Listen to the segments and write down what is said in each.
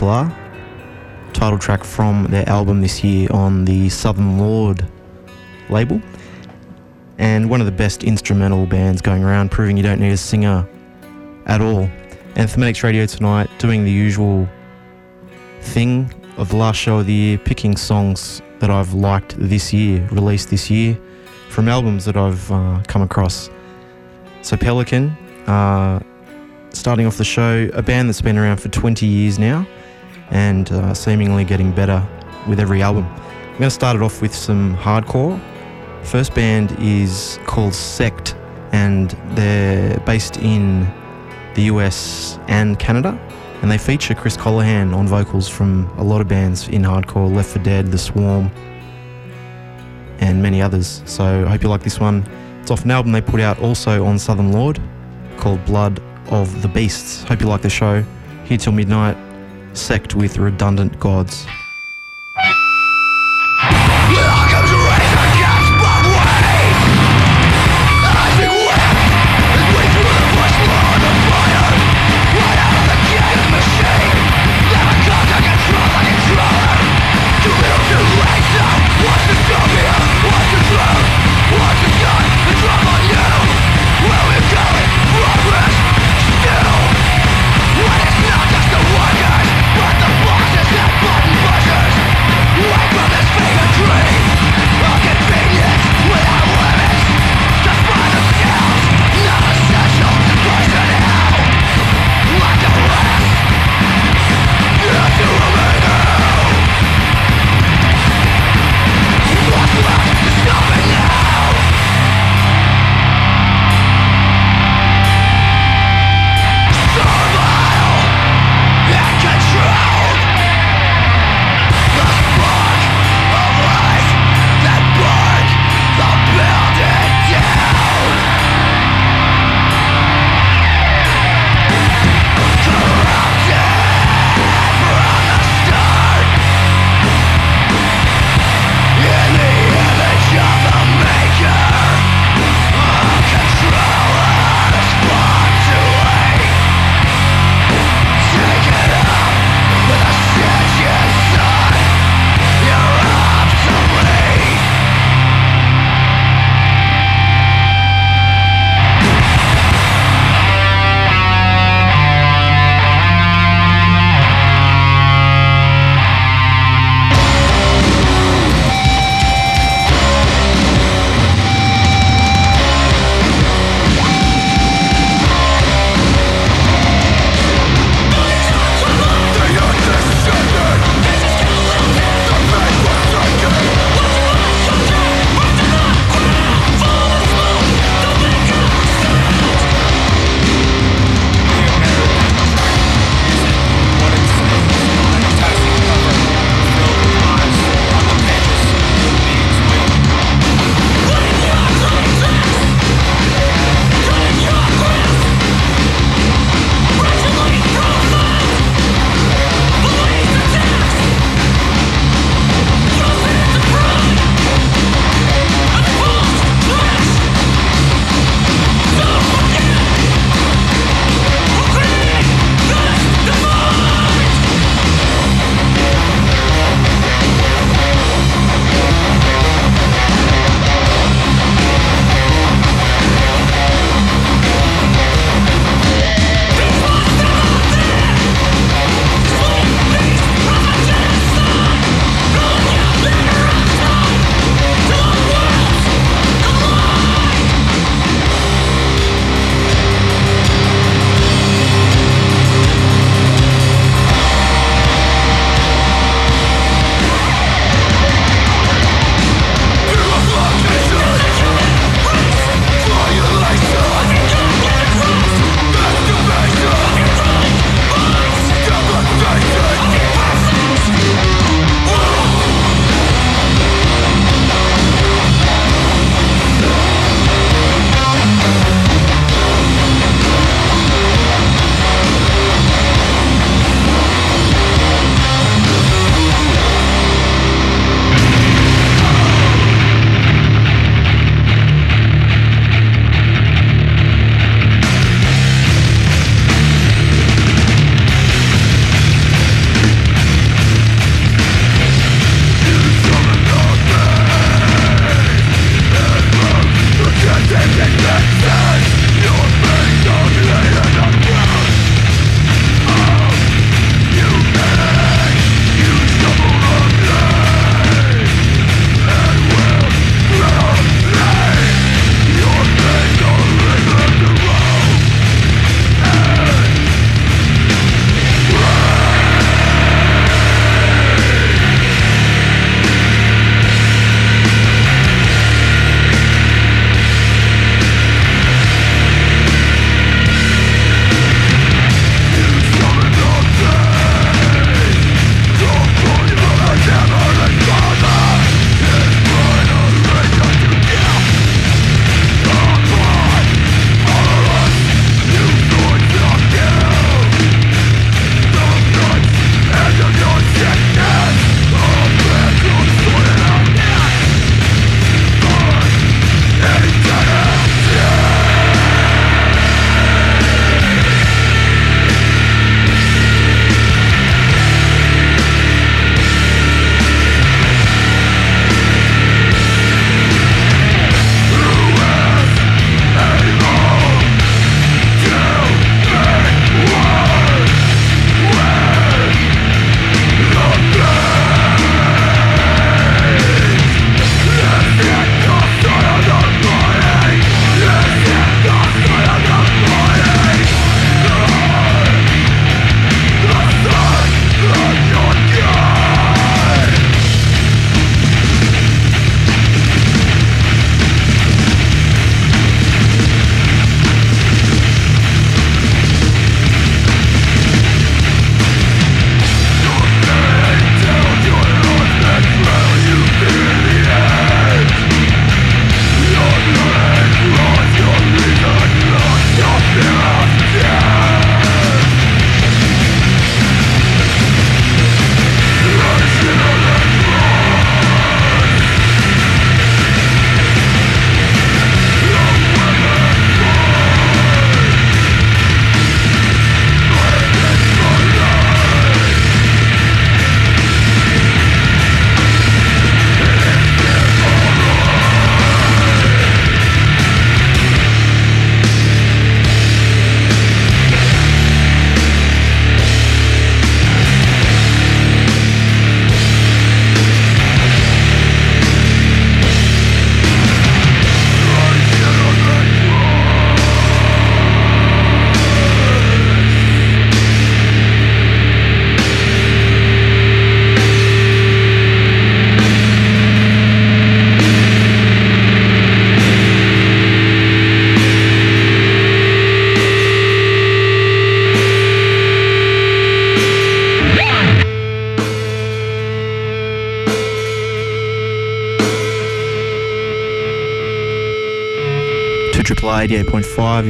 Triple R. Title track from their album this year on the Southern Lord label. And one of the best instrumental bands going around, proving you don't need a singer at all. Anthematics Radio tonight, doing the usual thing of the last show of the year, picking songs that I've liked this year, released this year, from albums that I've uh, come across. So, Pelican, uh, starting off the show, a band that's been around for 20 years now and uh, seemingly getting better with every album. I'm going to start it off with some hardcore. First band is called Sect, and they're based in the US and Canada. And they feature Chris Colohan on vocals from a lot of bands in hardcore Left for Dead, The Swarm, and many others. So I hope you like this one. It's off an album they put out also on Southern Lord called Blood of the Beasts. Hope you like the show. Here till midnight, sect with redundant gods.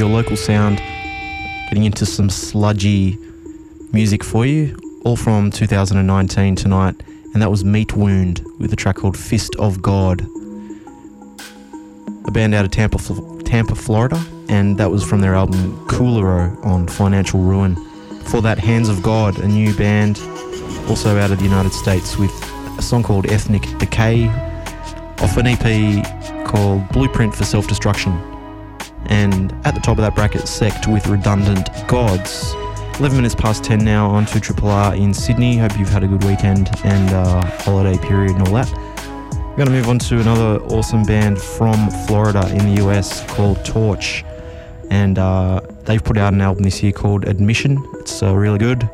Your local sound. Getting into some sludgy music for you, all from 2019 tonight, and that was Meatwound with a track called Fist of God. A band out of Tampa, Tampa, Florida, and that was from their album Culero on Financial Ruin. For that, Hands of God, a new band, also out of the United States, with a song called Ethnic Decay, off an EP called Blueprint for Self Destruction. And at the top of that bracket, Sect with Redundant Gods. 11 minutes past 10 now on to Triple R in Sydney. Hope you've had a good weekend and uh, holiday period and all that. We're going to move on to another awesome band from Florida in the US called Torche. And uh, they've put out an album this year called Admission. It's uh, really good.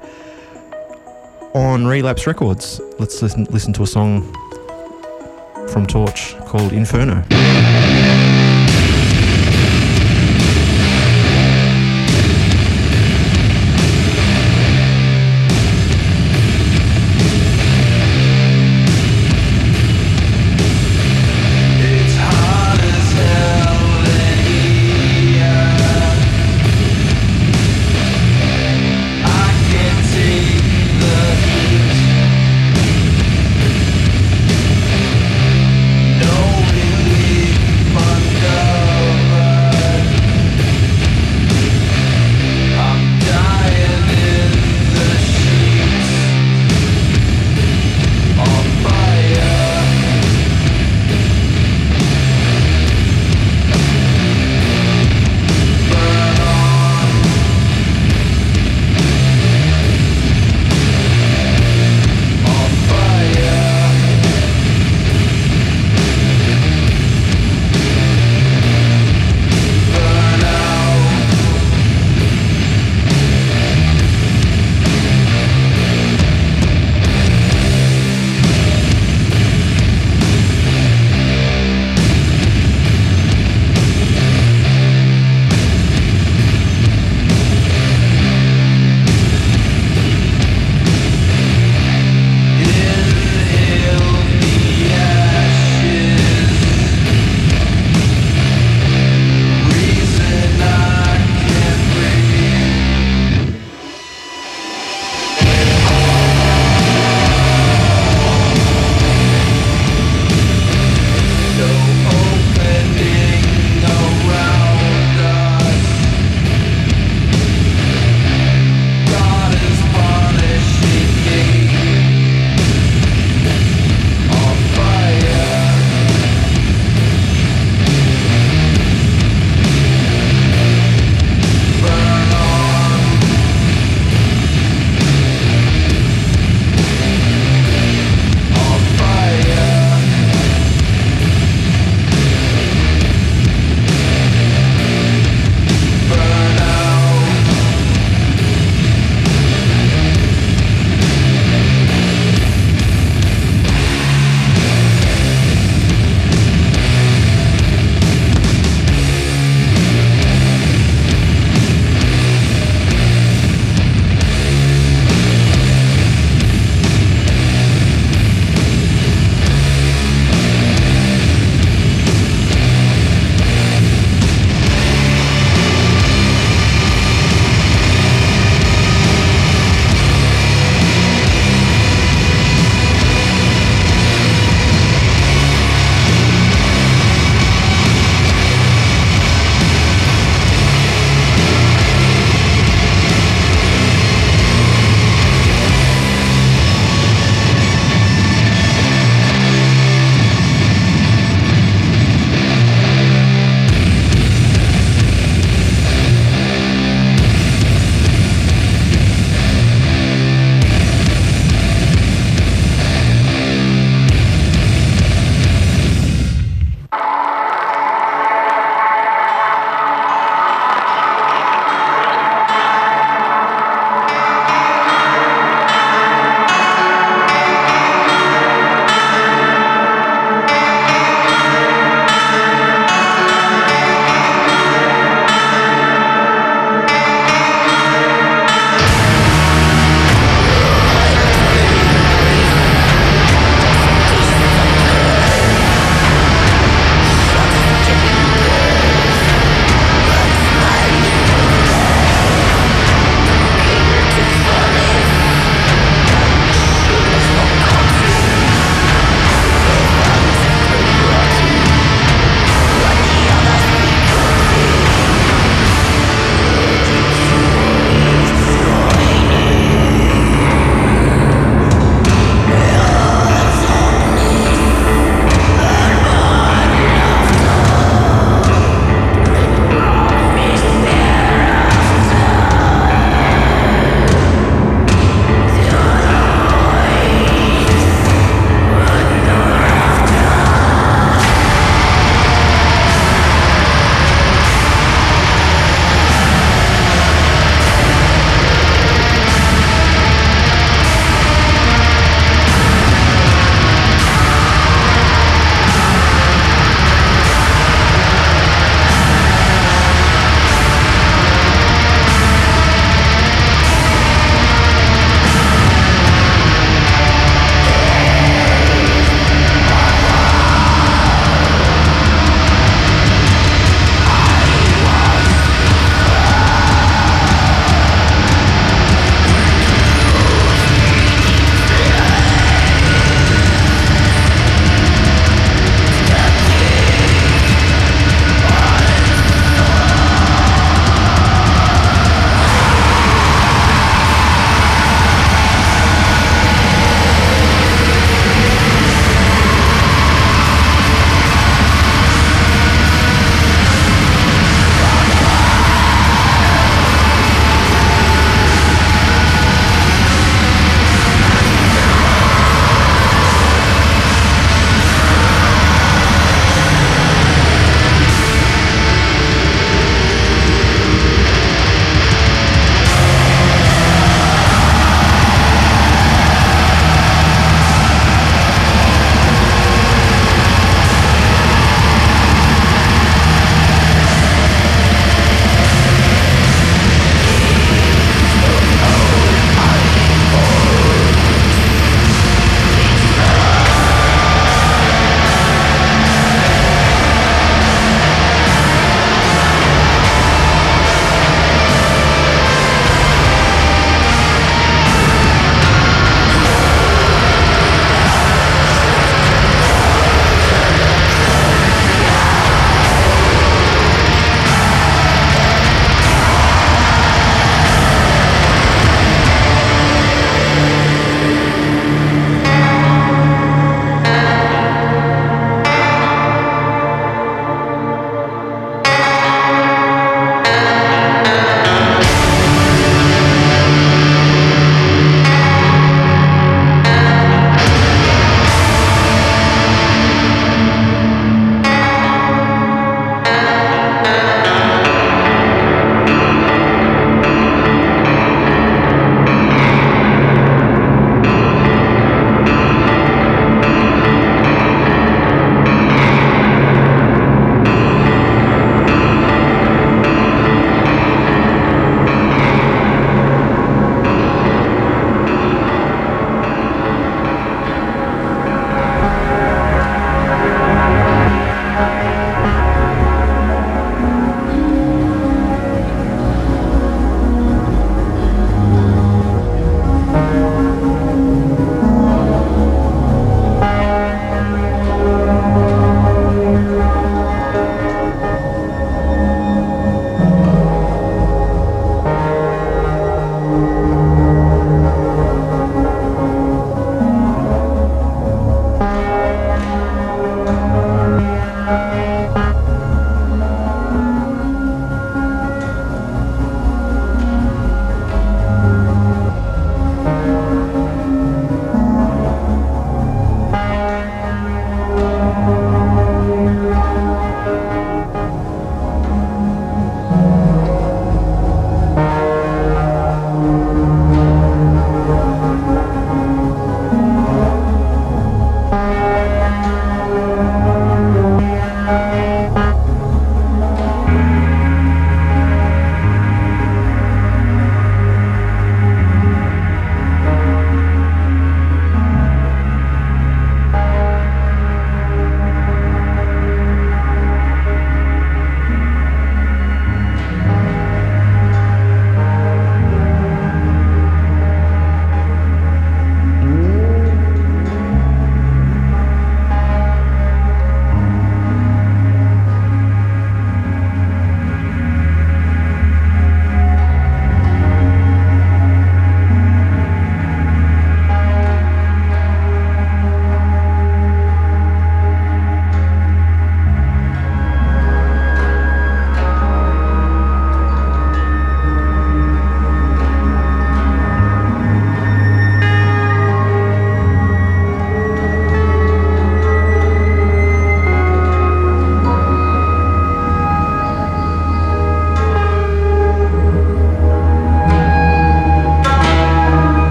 On Relapse Records, let's listen, listen to a song from Torche called Inferno.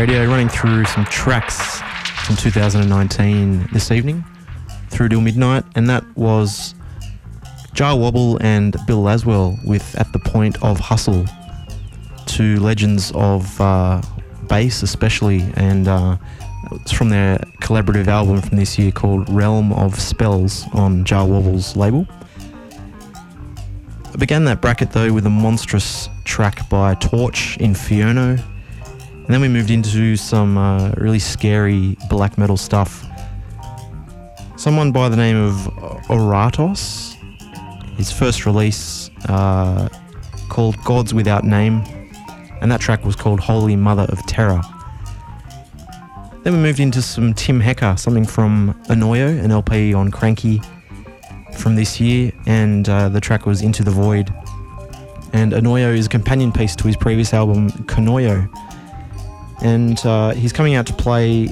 Radio, running through some tracks from 2019 this evening through till midnight, and that was Jah Wobble and Bill Laswell with At the Point of Hustle, two legends of uh, bass, especially, and uh, it's from their collaborative album from this year called Realm of Spells on Jah Wobble's label. I began that bracket though with a monstrous track by Torche in Infierno. And then we moved into some uh, really scary black metal stuff. Someone by the name of Aoratos, his first release uh, called Gods Without Name, and that track was called Holy Mother of Terror. Then we moved into some Tim Hecker, something from Anoyo, an LP on Kranky from this year, and uh, the track was Into the Void. And Anoyo is a companion piece to his previous album, Konoyo. And uh, he's coming out to play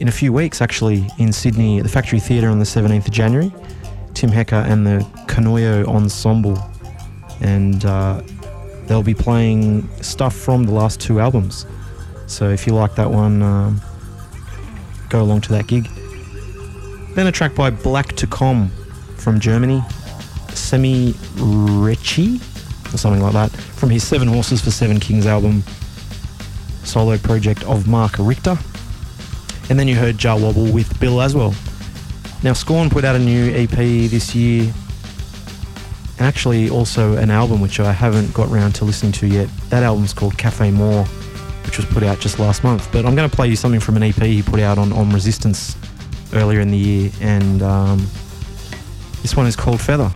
in a few weeks, actually, in Sydney at the Factory Theatre on the 17th of January. Tim Hecker and the Konoyo Ensemble. And uh, they'll be playing stuff from the last two albums. So if you like that one, um, go along to that gig. Then a track by Black to Comm from Germany, Semirechye, or something like that, from his Seven Horses for Seven Kings album, solo project of Marc Richter. And then you heard Jah Wobble with Bill Laswell. Now, Scorn put out a new EP this year, and actually also an album which I haven't got round to listening to yet. That album's called Cafe Mor, which was put out just last month. But I'm going to play you something from an EP he put out on, on Resistance earlier in the year, and um, this one is called Feather.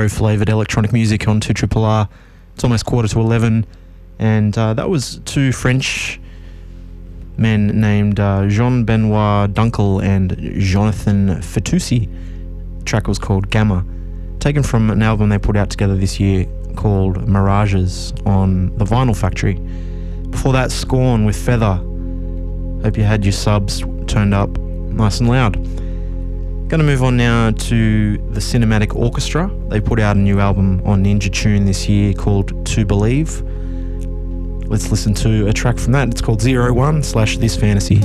Retro flavoured electronic music on 2 Triple R. It's almost quarter to 11, and uh, that was two French men named uh, Jean Benoit Dunckel and Jonathan Fitoussi. The track was called Gamma, taken from an album they put out together this year called Mirages on the Vinyl Factory. Before that, Scorn with Feather. Hope you had your subs turned up nice and loud. Going to move on now to the Cinematic Orchestra. They put out a new album on Ninja Tune this year called To Believe. Let's listen to a track from that. It's called Zero One slash This Fantasy.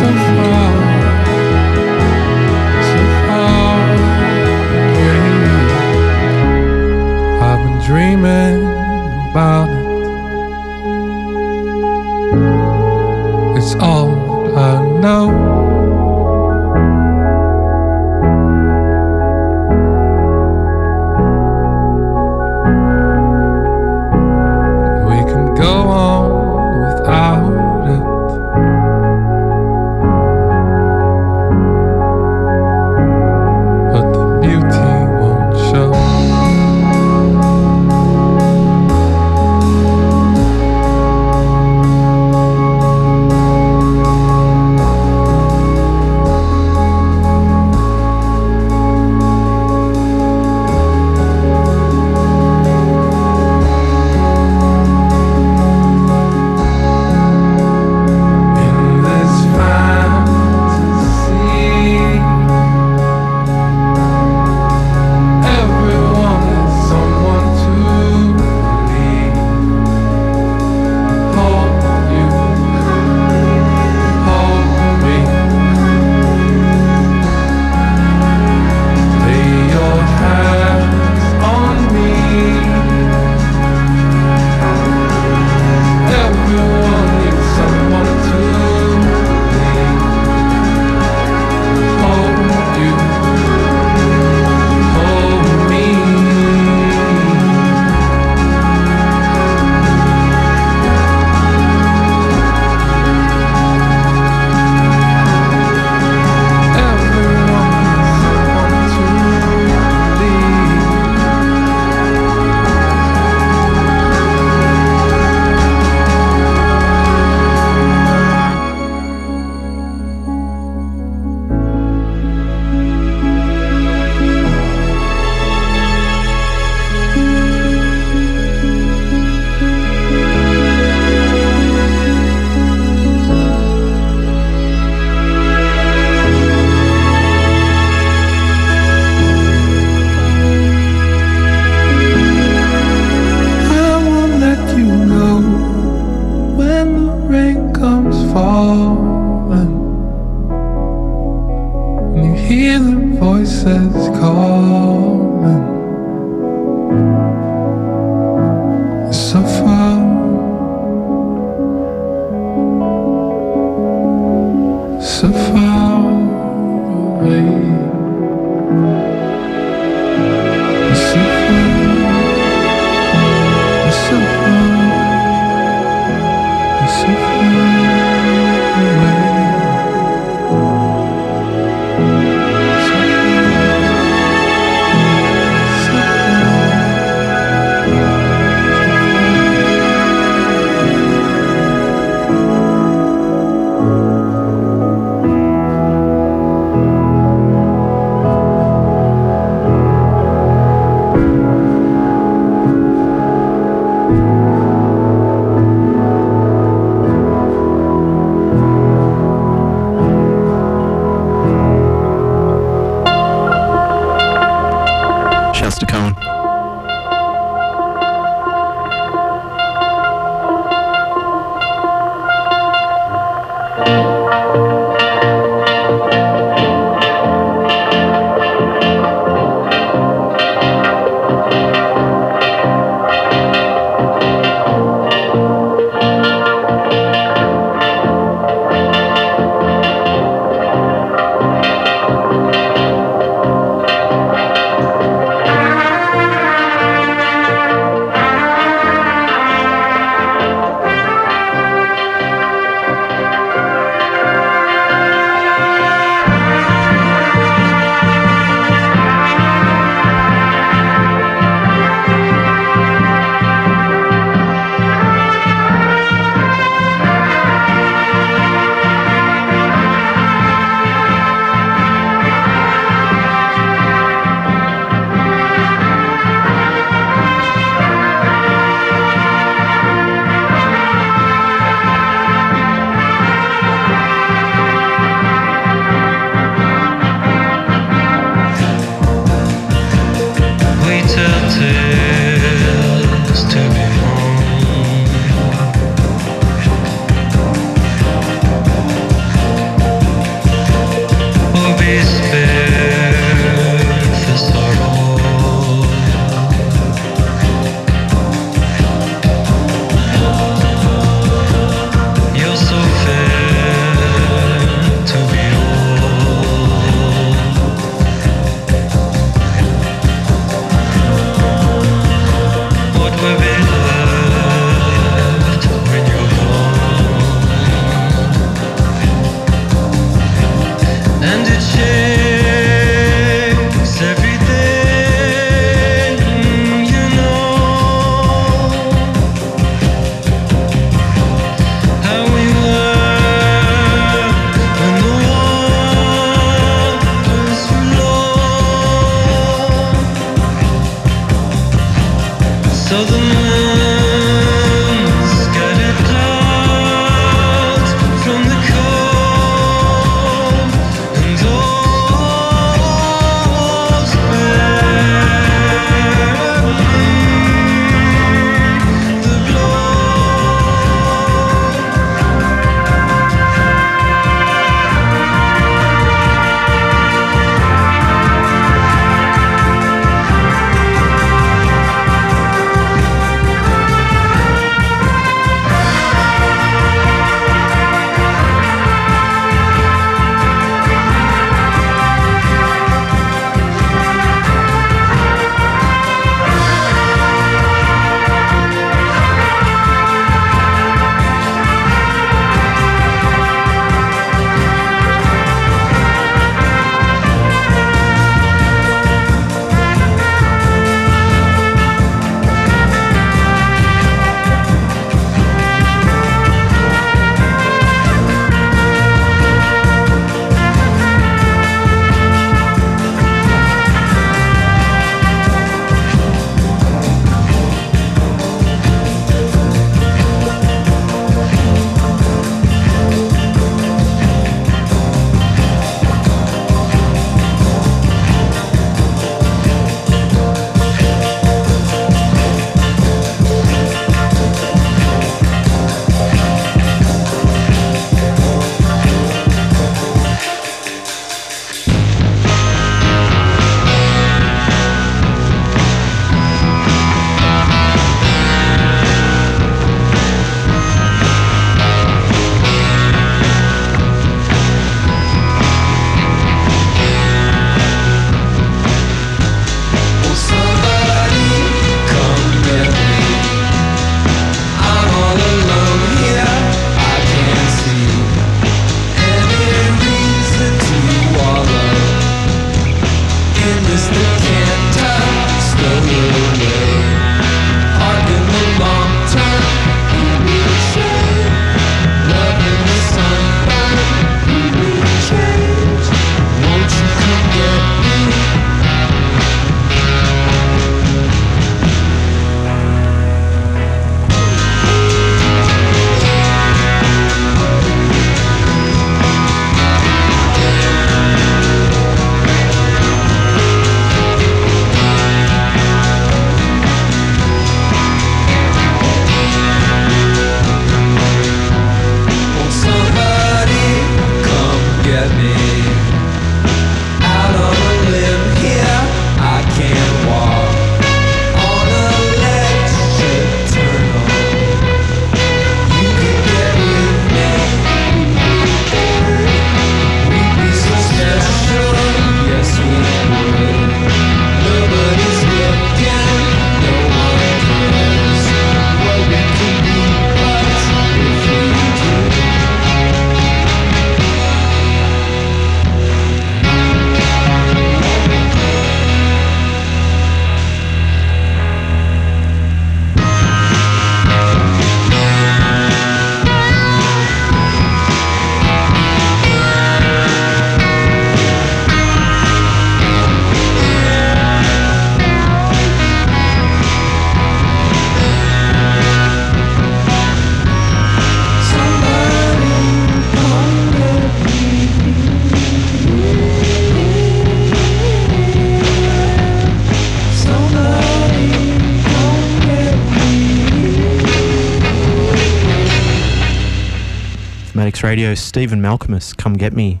Radio, Stephen Malkmus, Come Get Me,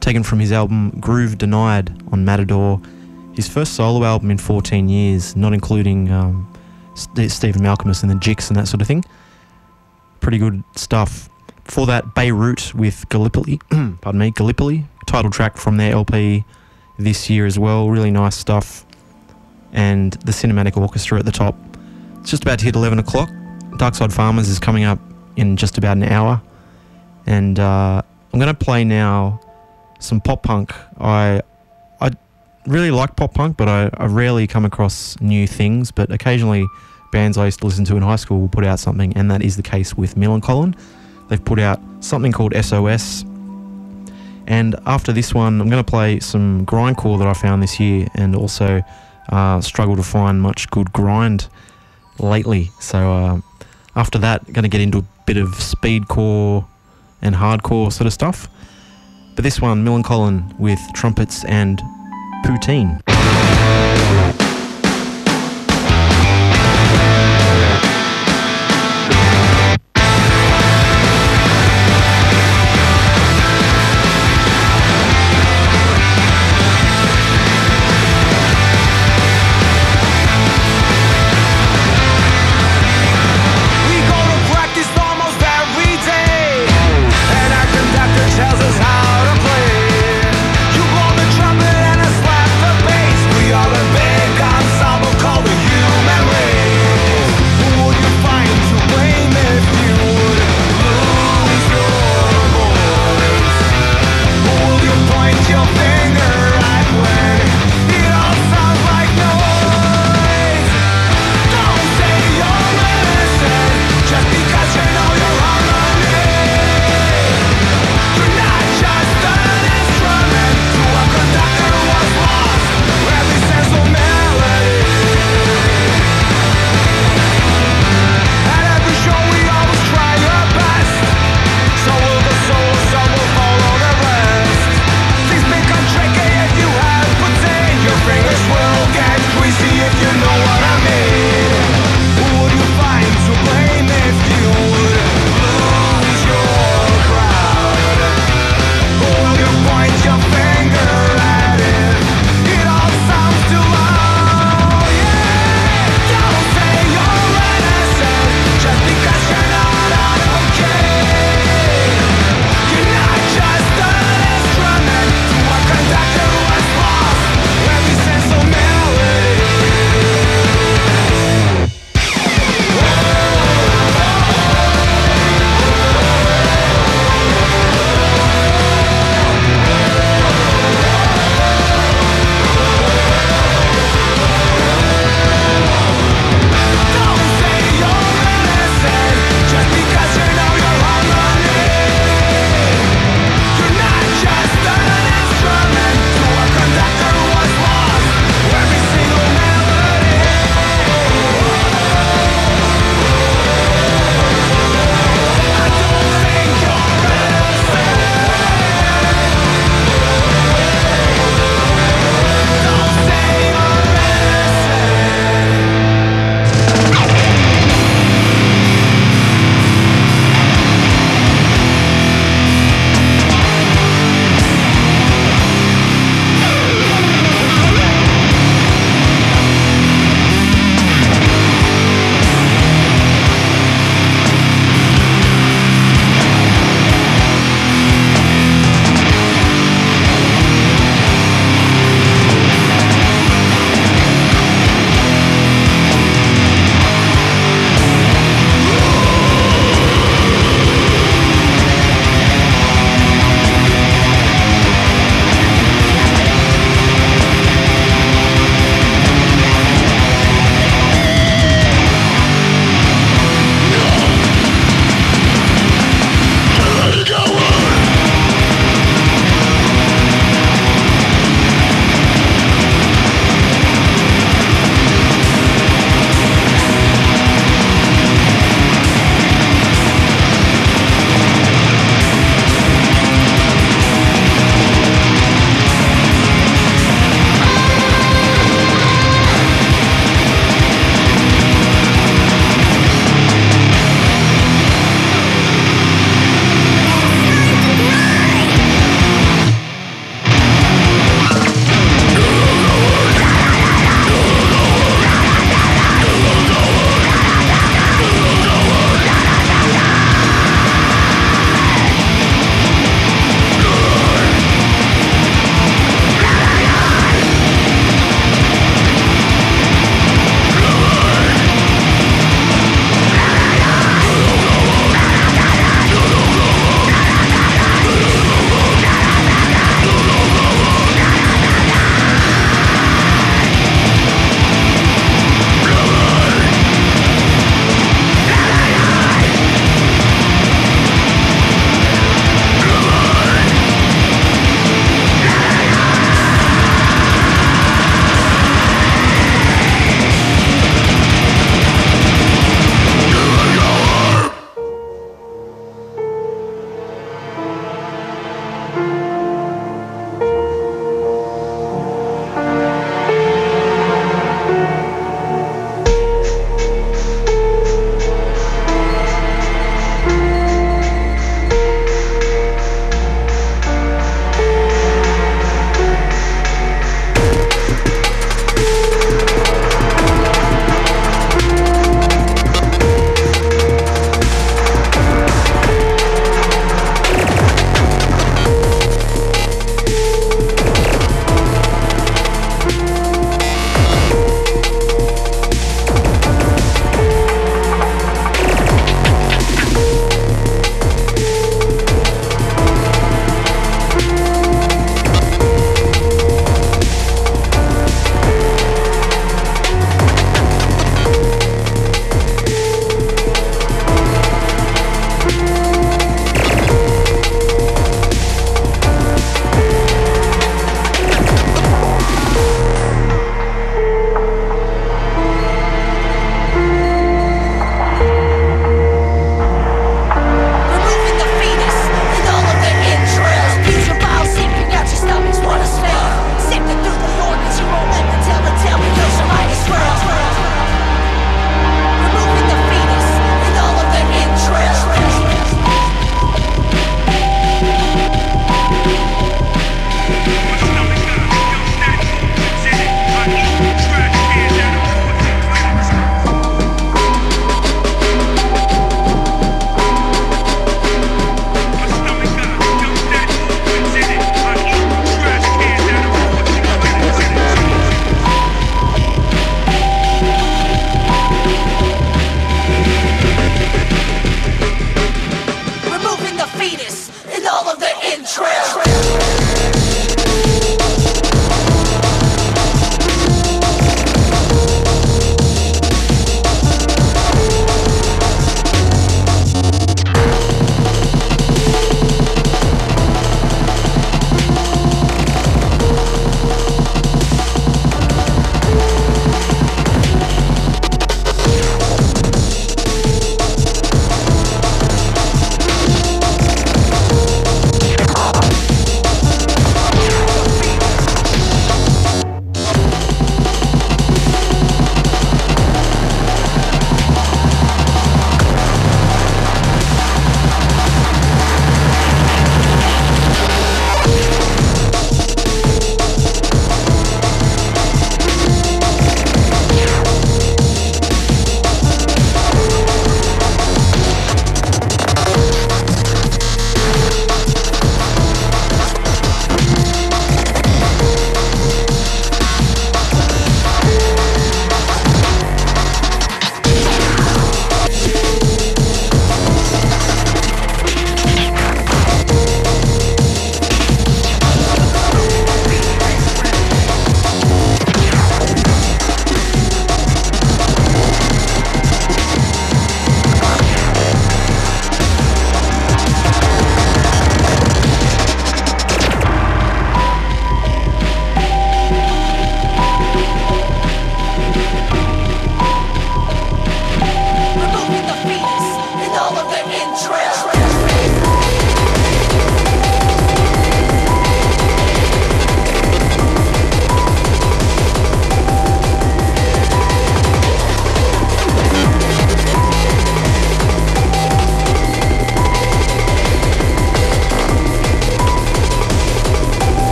taken from his album Groove Denied on Matador, his first solo album in 14 years, not including um, St- Stephen Malkmus and the Jicks and that sort of thing. Pretty good stuff. For that, Beirut with Gallipoli, pardon me, Gallipoli, title track from their LP this year as well. Really nice stuff. And the Cinematic Orchestra at the top. It's just about to hit 11 o'clock. Darkside Farmers is coming up in just about an hour. And uh, I'm going to play now some pop punk. I I really like pop punk, but I, I rarely come across new things. But occasionally, bands I used to listen to in high school will put out something, and that is the case with Millencolin. They've put out something called SOS. And after this one, I'm going to play some grindcore that I found this year, and also uh, struggle to find much good grind lately. So uh, after that, going to get into a bit of speedcore and hardcore sort of stuff. But this one, Millencolin with trumpets and poutine.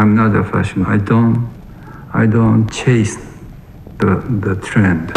I'm not a fashion. I don't, I don't chase the, the trend.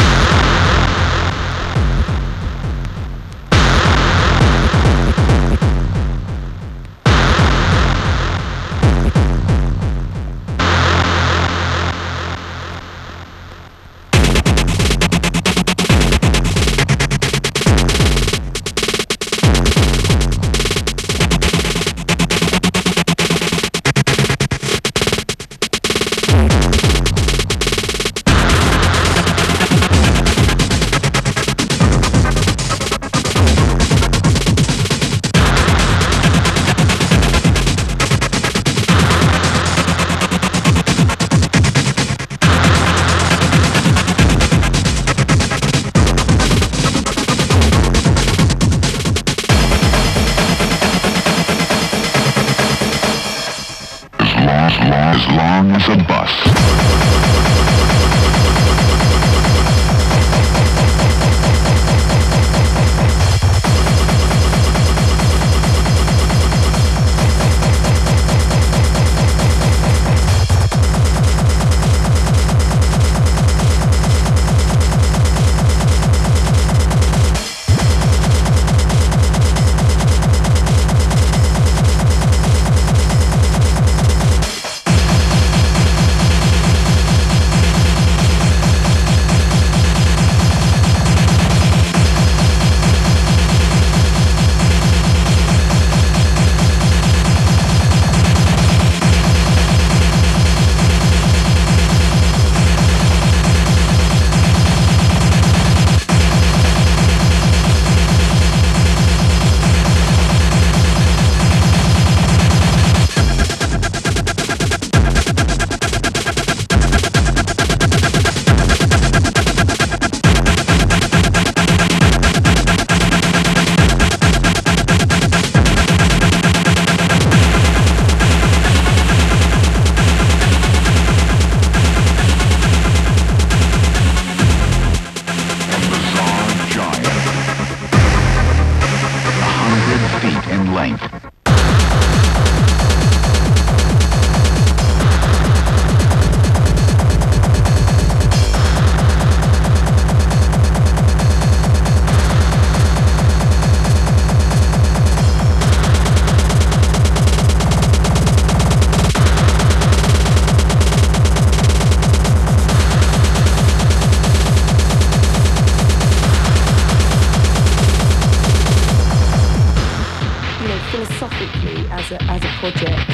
as a, as a project,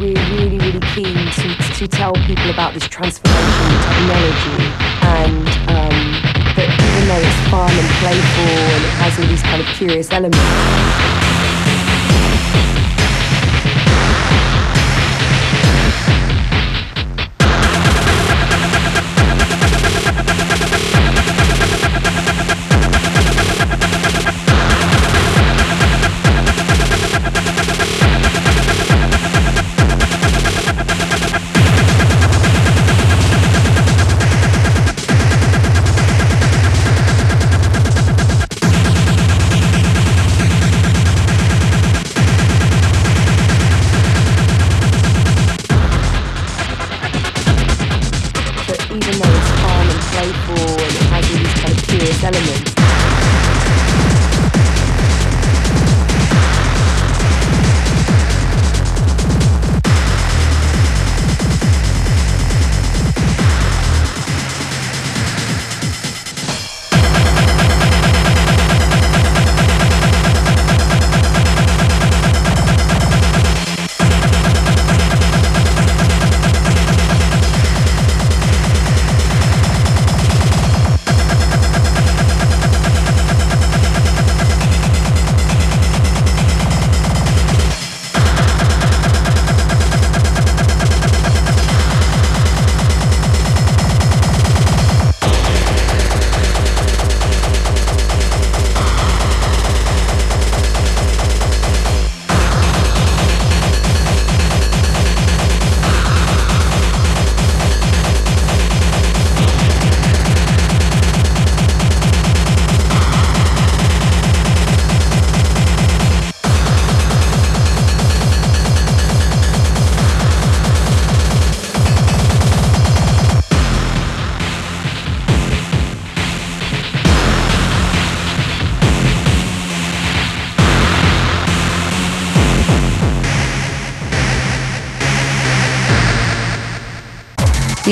we, are really, really keen to, to tell people about this transformation technology and um, that even though it's fun and playful and it has all these kind of curious elements,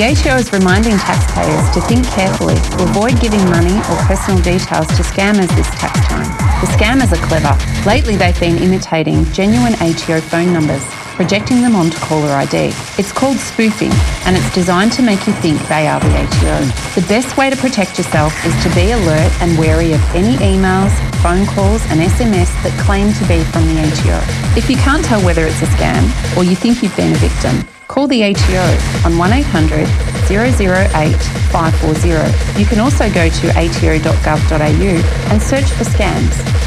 The ATO is reminding taxpayers to think carefully to avoid giving money or personal details to scammers this tax time. The scammers are clever. Lately, they've been imitating genuine ATO phone numbers projecting them onto caller ID. It's called spoofing and it's designed to make you think they are the ATO. The best way to protect yourself is to be alert and wary of any emails, phone calls and SMS that claim to be from the ATO. If you can't tell whether it's a scam or you think you've been a victim, call the ATO on 1800 008 540. You can also go to ato.gov.au and search for scams.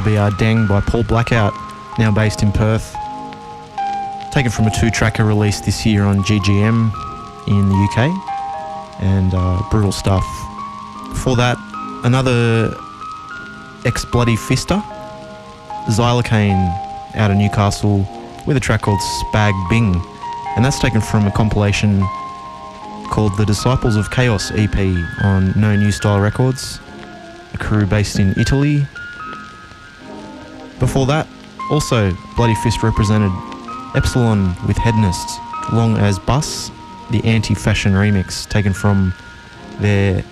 BRBR Deng by Paul Blackout, now based in Perth. Taken from a two tracker released this year on GGM in the UK, and uh, brutal stuff. For that, another ex Bloody Fister, Xylocaine out of Newcastle, with a track called Spag Bing, and that's taken from a compilation called the Disciples of Chaos EP on No New Style Records, a crew based in Italy. Before that, also Bloody Fist represented Epsilon with Hedonists, Long as Bus, the anti fashion remix taken from their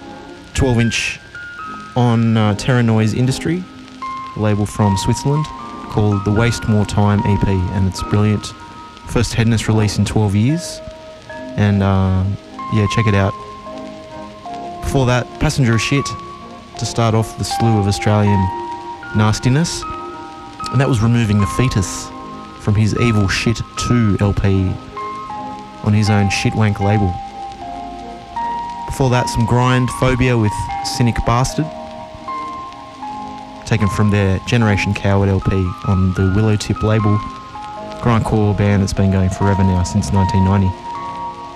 12 inch on uh, Terra Noise Industry, label from Switzerland, called the Waste More Time EP, and it's brilliant. First Hedonist release in 12 years, and uh, yeah, check it out. Before that, Passenger Shit to start off the slew of Australian nastiness, and that was removing the fetus from his Evil Shit 2 LP on his own Shitwank label. Before that, some grind phobia with Cynic Bastard, taken from their Generation Coward LP on the Willowtip label, grindcore band that's been going forever now since 1990.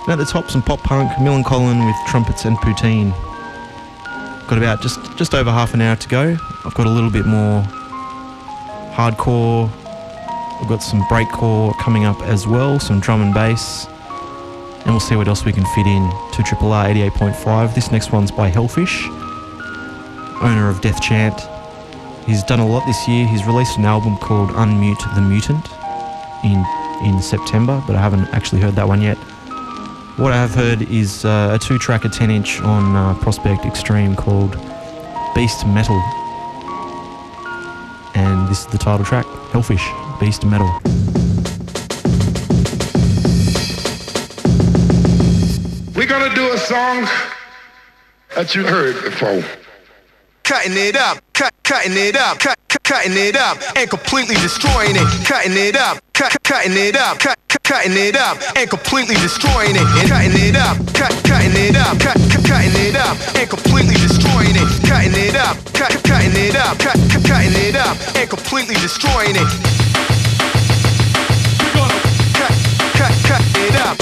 And at the top, some pop punk, Millencolin with trumpets and poutine. Got about just just over half an hour to go. I've got a little bit more hardcore. We've got some breakcore coming up as well, some drum and bass, and we'll see what else we can fit in to Triple R 88.5. This next one's by Hellfish, owner of Deathchant. He's done a lot this year. He's released an album called Unmute the Mutant in in September, but I haven't actually heard that one yet. What I have heard is uh, a two-tracker 10-inch on uh, Prospect Extreme called Beast Metal, this is the title track, Hellfish, Beast Metal. We're gonna do a song that you heard before. Cutting it up, cut, cutting it up, cut, cut, cutting it up, and completely destroying it. Cutting it up, cut, cutting it up, cut, cut, cutting it up, and completely destroying it. And cutting it up, cut, cutting it up, cut, cut, cutting it up, and completely destroying it. Cutting it up, cut, cutting it up, cut, cut, cutting it up, and completely destroying it. Cut it up.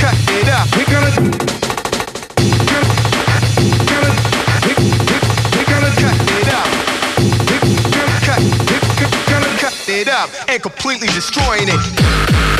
Cut it up. We're gonna. Up and completely destroying it.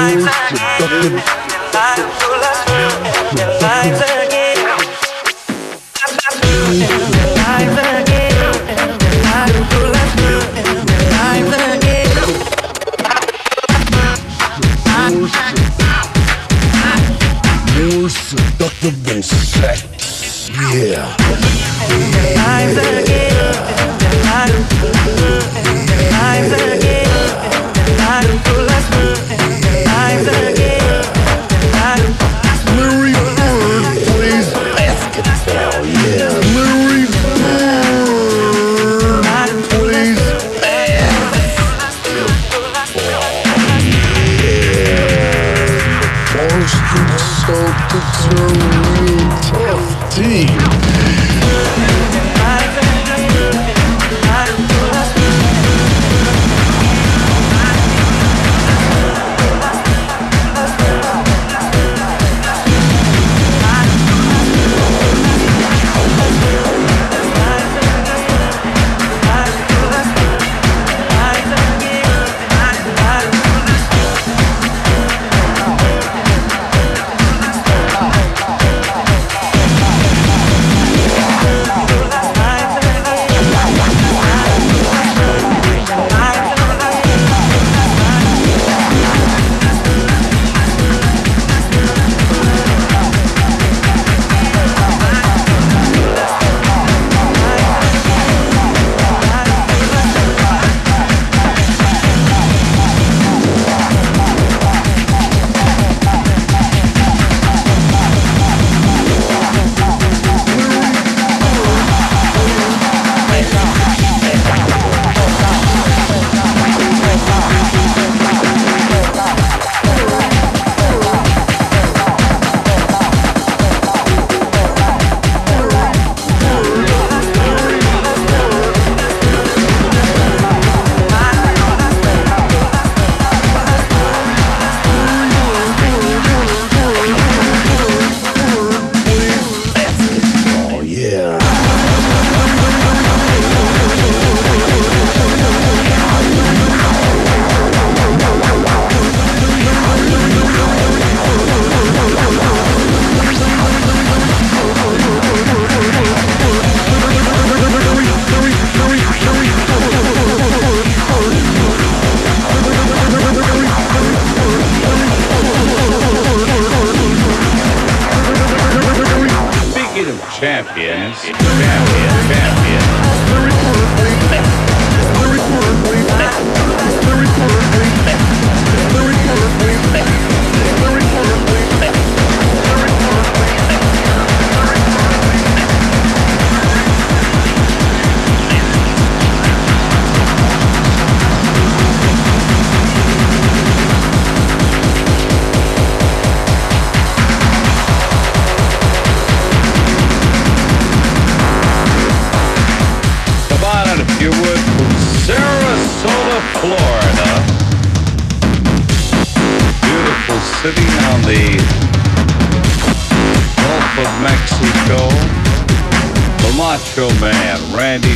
lights are, the lights are, the lights.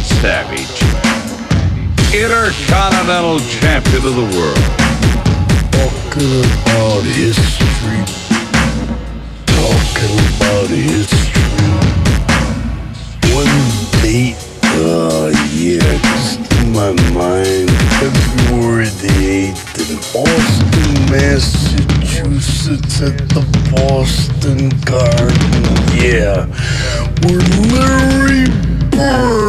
Savage, Intercontinental Champion of the World. Talking about history. Talking about history. One date, a year just in my mind. February the 8th in Boston, Massachusetts at the Boston Garden. Yeah, with Larry Bird.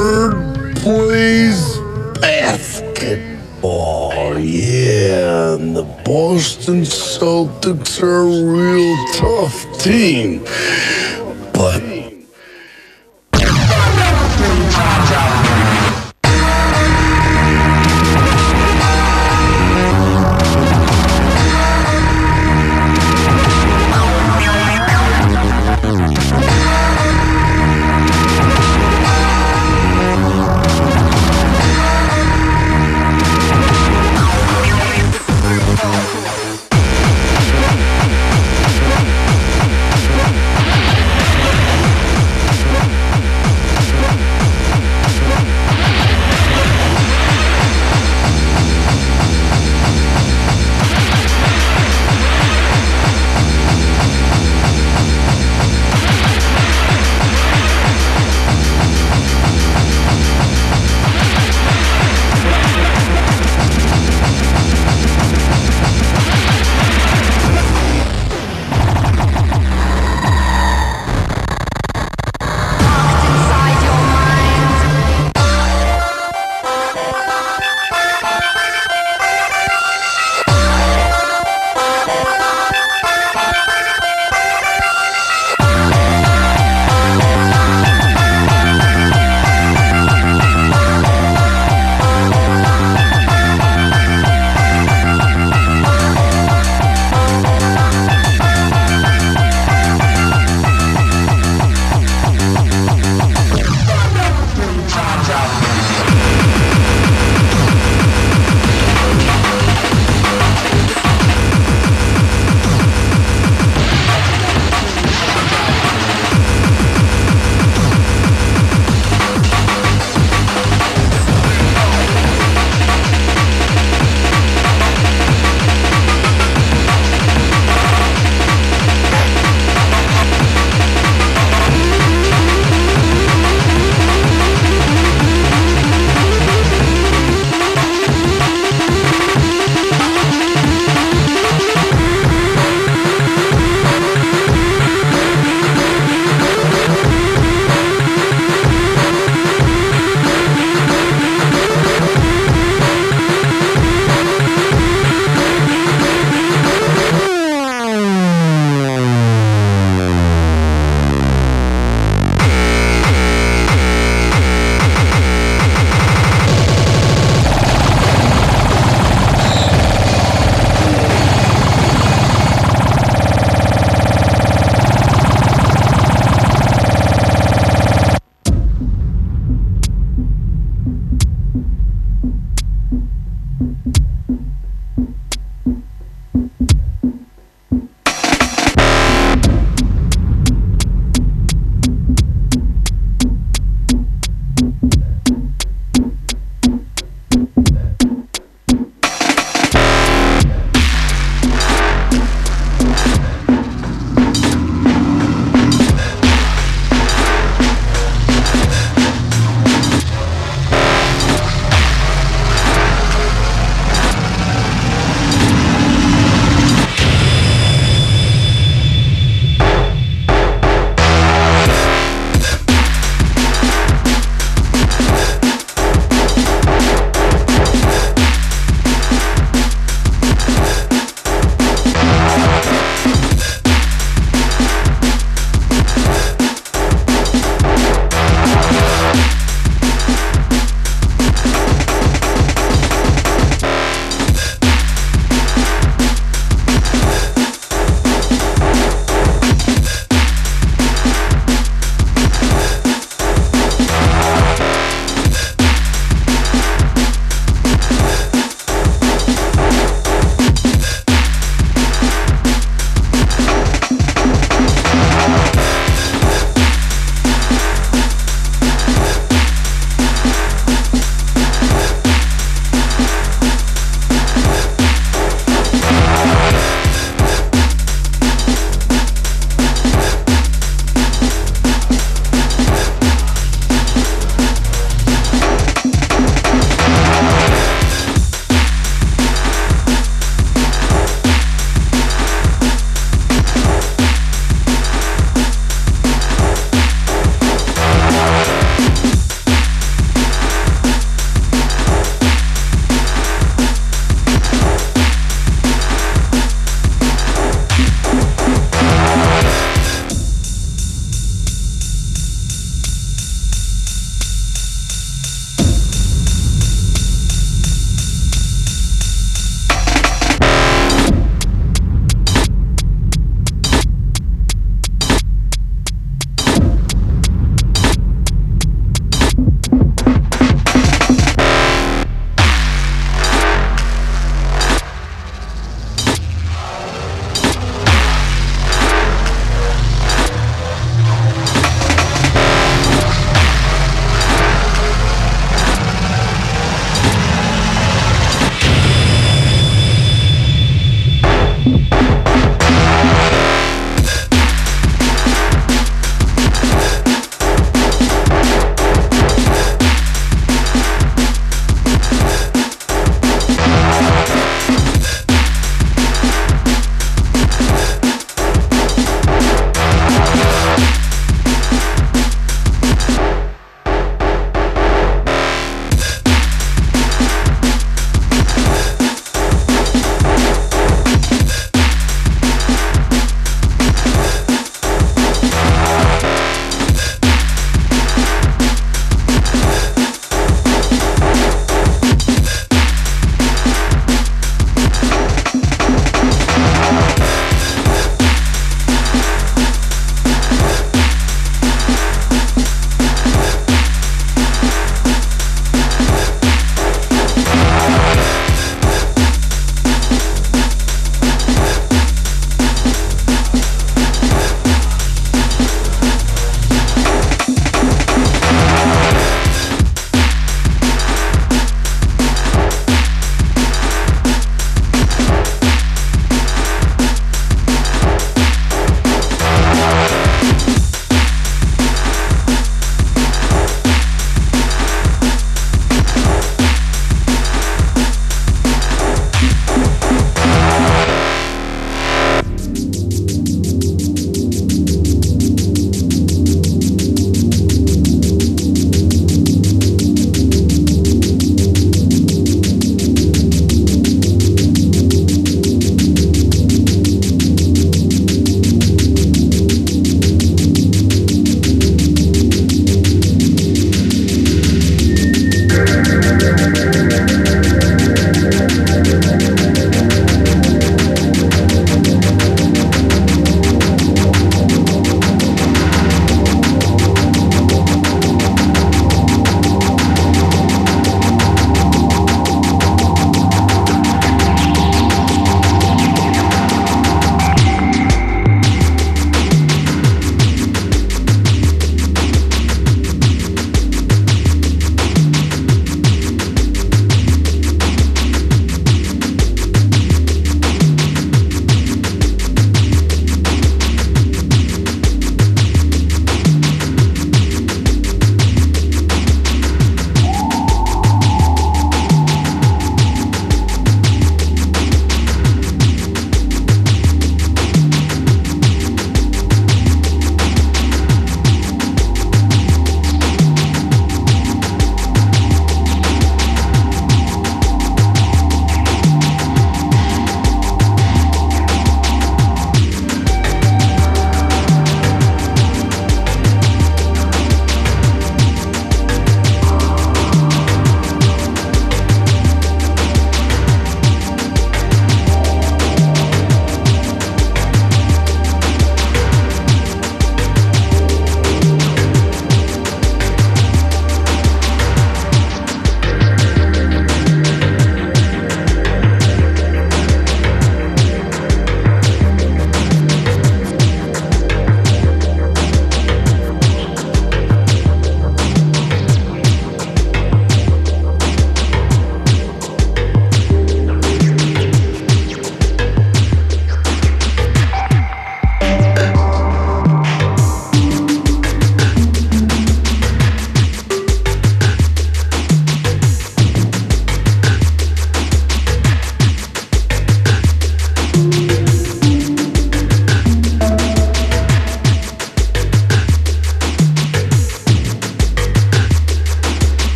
The Boston Celtics are a real tough team. But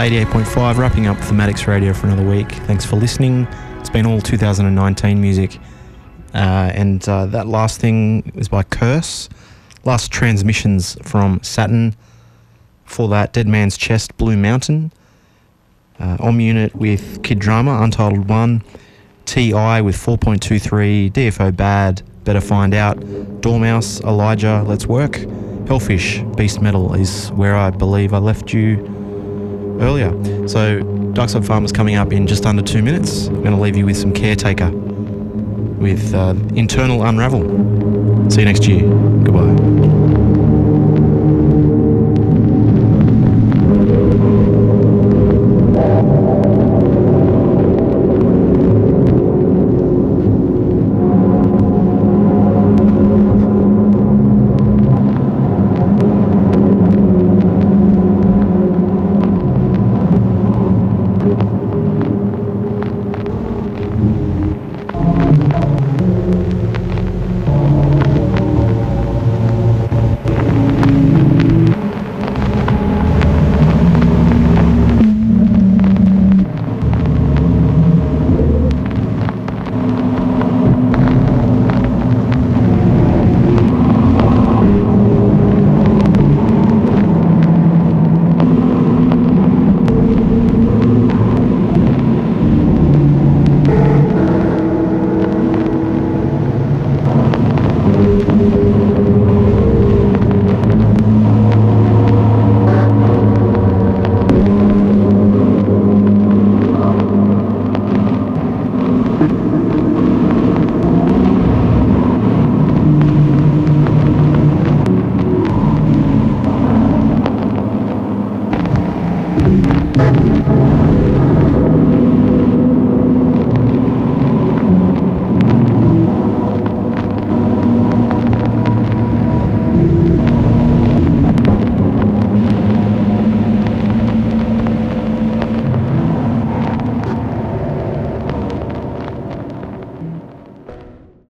88.5, wrapping up Thematics Radio for another week. Thanks for listening. It's been all 2019 music. Uh, and uh, that last thing was by Curse. Last transmissions from Saturn. For that, Dead Man's Chest, Blue Mountain. Uh, Om Unit with Kid Drama, Untitled 1. TI with 4.23. DFO Bad, Better Find Out. Doormouse, Elijah, Let's Work. Hellfish, Beast Metal is where I believe I left you earlier. So, Darkside Farm is coming up in just under two minutes. I'm going to leave you with some Caretaker with uh, Internal Unravel. See you next year. Goodbye.